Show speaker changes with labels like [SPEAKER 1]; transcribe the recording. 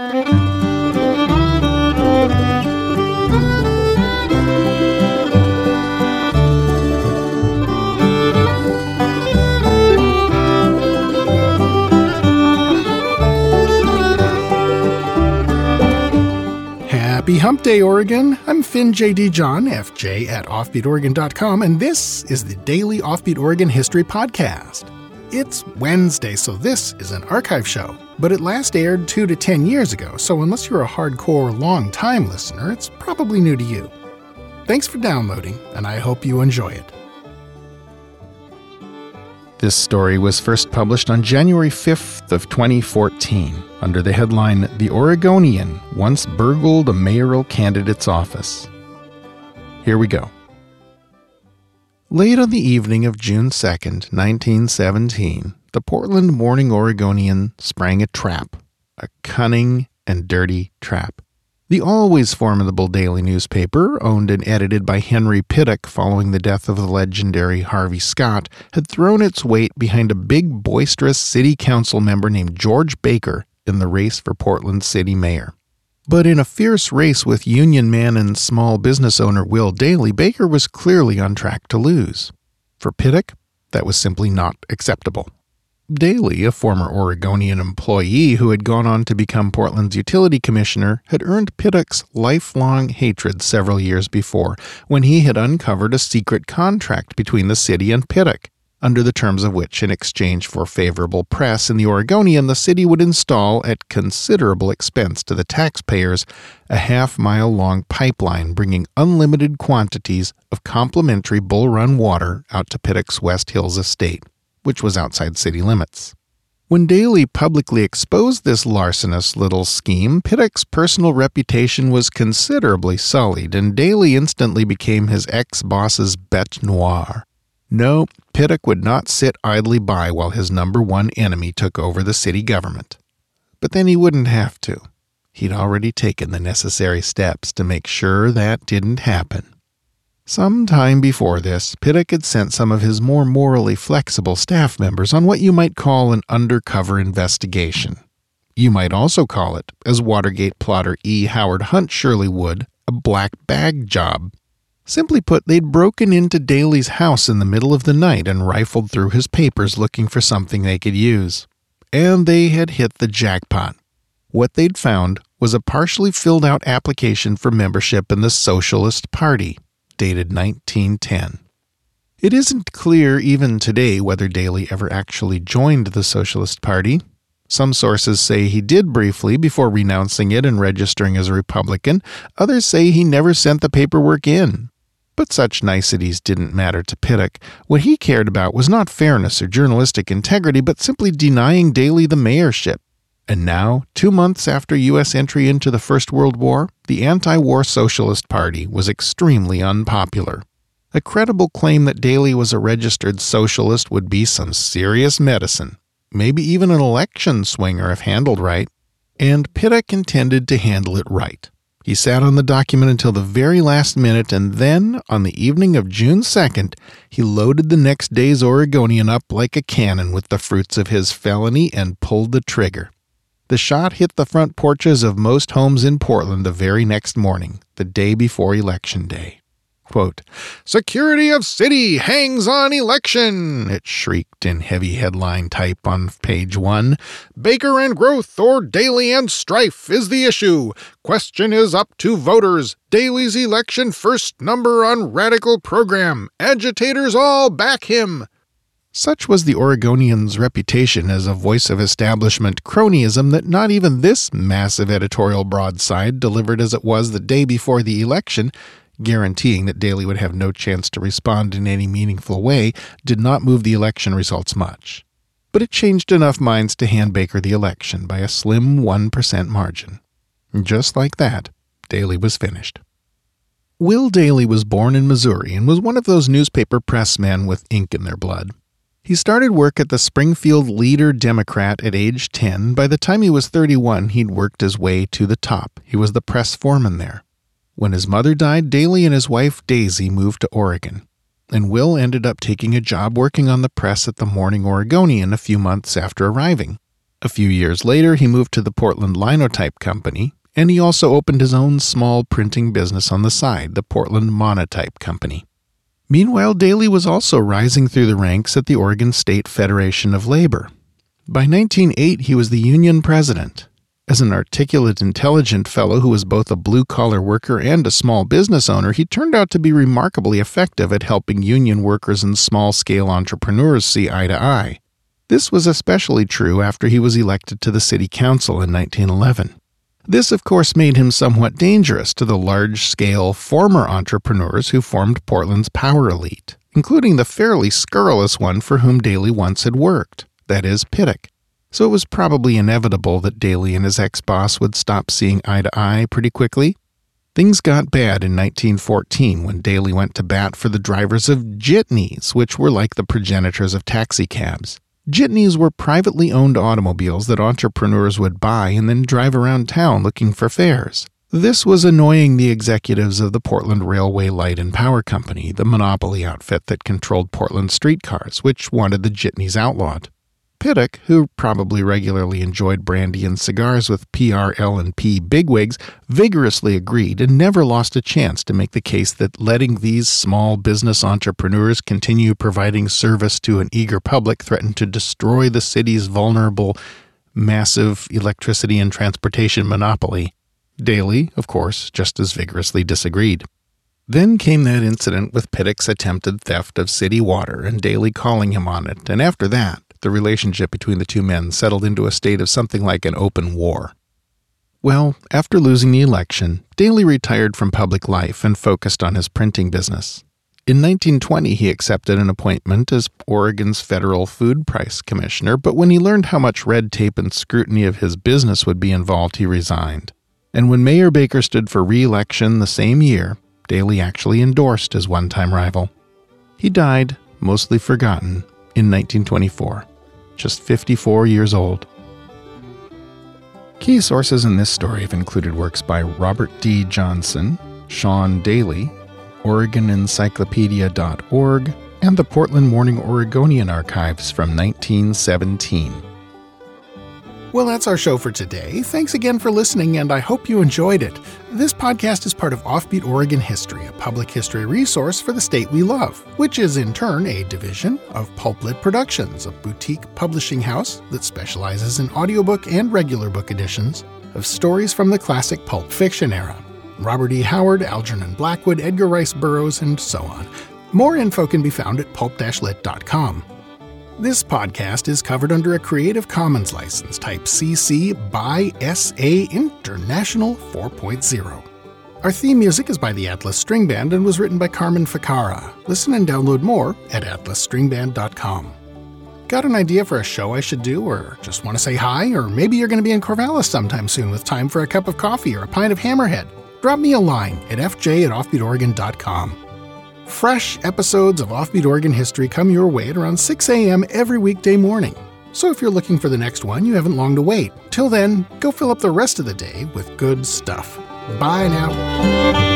[SPEAKER 1] Happy Hump Day, Oregon. I'm Finn J.D. John, FJ at OffbeatOregon.com, and this is the Daily Offbeat Oregon History Podcast. It's Wednesday, so this is an archive show, but it last aired two to ten years ago, so unless you're a hardcore, long time listener, it's probably new to you. Thanks for downloading, and I hope you enjoy it. This story was first published on January 5th of 2014 under the headline The Oregonian Once Burgled a Mayoral Candidate's Office. Here we go. Late on the evening of June 2nd, 1917, the Portland Morning Oregonian sprang a trap, a cunning and dirty trap. The always formidable daily newspaper, owned and edited by Henry Pittock following the death of the legendary Harvey Scott, had thrown its weight behind a big, boisterous city council member named George Baker in the race for Portland city mayor. But in a fierce race with union man and small business owner Will Daly, Baker was clearly on track to lose. For Pittock, that was simply not acceptable. Daly, a former Oregonian employee who had gone on to become Portland's utility commissioner, had earned Pittock's lifelong hatred several years before when he had uncovered a secret contract between the city and Pittock, under the terms of which, in exchange for favorable press in the Oregonian, the city would install, at considerable expense to the taxpayers, a half mile long pipeline bringing unlimited quantities of complimentary Bull Run water out to Pittock's West Hills estate which was outside city limits. When Daly publicly exposed this larcenous little scheme, Pittock's personal reputation was considerably sullied, and Daly instantly became his ex boss's bete noire. No, Pittock would not sit idly by while his number one enemy took over the city government. But then he wouldn't have to. He'd already taken the necessary steps to make sure that didn't happen. Some time before this, Pittock had sent some of his more morally flexible staff members on what you might call an undercover investigation. You might also call it, as Watergate plotter E. Howard Hunt surely would, a black bag job. Simply put, they'd broken into Daly's house in the middle of the night and rifled through his papers looking for something they could use. And they had hit the jackpot. What they'd found was a partially filled out application for membership in the Socialist Party dated 1910. It isn't clear even today whether Daly ever actually joined the Socialist Party. Some sources say he did briefly before renouncing it and registering as a Republican. Others say he never sent the paperwork in. But such niceties didn't matter to Pittock. What he cared about was not fairness or journalistic integrity, but simply denying Daly the mayorship. And now, two months after U.S. entry into the First World War, the anti war Socialist Party was extremely unpopular. A credible claim that Daly was a registered socialist would be some serious medicine, maybe even an election swinger if handled right. And Pittock intended to handle it right. He sat on the document until the very last minute, and then, on the evening of June 2nd, he loaded the next day's Oregonian up like a cannon with the fruits of his felony and pulled the trigger. The shot hit the front porches of most homes in Portland the very next morning, the day before Election Day. Quote, Security of city hangs on election, it shrieked in heavy headline type on page one. Baker and growth or Daly and strife is the issue. Question is up to voters. Daly's election first number on radical program. Agitators all back him. Such was the Oregonian's reputation as a voice of establishment cronyism that not even this massive editorial broadside, delivered as it was the day before the election, guaranteeing that Daly would have no chance to respond in any meaningful way, did not move the election results much. But it changed enough minds to hand Baker the election by a slim 1% margin. Just like that, Daly was finished. Will Daly was born in Missouri and was one of those newspaper pressmen with ink in their blood. He started work at the Springfield Leader Democrat at age 10. By the time he was 31, he'd worked his way to the top. He was the press foreman there. When his mother died, Daly and his wife Daisy moved to Oregon. And Will ended up taking a job working on the press at the Morning Oregonian a few months after arriving. A few years later, he moved to the Portland Linotype Company, and he also opened his own small printing business on the side, the Portland Monotype Company. Meanwhile, Daly was also rising through the ranks at the Oregon State Federation of Labor. By 1908, he was the union president. As an articulate, intelligent fellow who was both a blue collar worker and a small business owner, he turned out to be remarkably effective at helping union workers and small scale entrepreneurs see eye to eye. This was especially true after he was elected to the city council in 1911. This, of course, made him somewhat dangerous to the large scale former entrepreneurs who formed Portland's power elite, including the fairly scurrilous one for whom Daly once had worked that is, Pittock. So it was probably inevitable that Daly and his ex boss would stop seeing eye to eye pretty quickly. Things got bad in 1914 when Daly went to bat for the drivers of jitneys, which were like the progenitors of taxicabs. Jitneys were privately owned automobiles that entrepreneurs would buy and then drive around town looking for fares. This was annoying the executives of the Portland Railway Light and Power Company, the monopoly outfit that controlled Portland streetcars, which wanted the jitneys outlawed. Pittock, who probably regularly enjoyed brandy and cigars with PRL&P bigwigs, vigorously agreed and never lost a chance to make the case that letting these small business entrepreneurs continue providing service to an eager public threatened to destroy the city's vulnerable, massive electricity and transportation monopoly. Daly, of course, just as vigorously disagreed. Then came that incident with Pittock's attempted theft of city water and Daly calling him on it, and after that, the relationship between the two men settled into a state of something like an open war. Well, after losing the election, Daly retired from public life and focused on his printing business. In 1920, he accepted an appointment as Oregon's federal food price commissioner, but when he learned how much red tape and scrutiny of his business would be involved, he resigned. And when Mayor Baker stood for re election the same year, Daly actually endorsed his one time rival. He died, mostly forgotten, in 1924 just 54 years old. Key sources in this story have included works by Robert D. Johnston, Sean Daly, OregonEncyclopedia.org, and the Portland Morning Oregonian archives from 1917. Well, that's our show for today. Thanks again for listening, and I hope you enjoyed it. This podcast is part of Offbeat Oregon History, a public history resource for the state we love, which is in turn a division of Pulplit Productions, a boutique publishing house that specializes in audiobook and regular book editions of stories from the classic pulp fiction era. Robert E. Howard, Algernon Blackwood, Edgar Rice Burroughs, and so on. More info can be found at pulp-lit.com. This podcast is covered under a Creative Commons license type CC by SA International 4.0. Our theme music is by the Atlas String Band and was written by Carmen Ficara. Listen and download more at atlasstringband.com. Got an idea for a show I should do, or just want to say hi, or maybe you're going to be in Corvallis sometime soon with time for a cup of coffee or a pint of Hammerhead? Drop me a line at fj at offbeatoregon.com. Fresh episodes of Offbeat Oregon History come your way at around 6 a.m. every weekday morning. So if you're looking for the next one, you haven't long to wait. Till then, go fill up the rest of the day with good stuff. Bye now.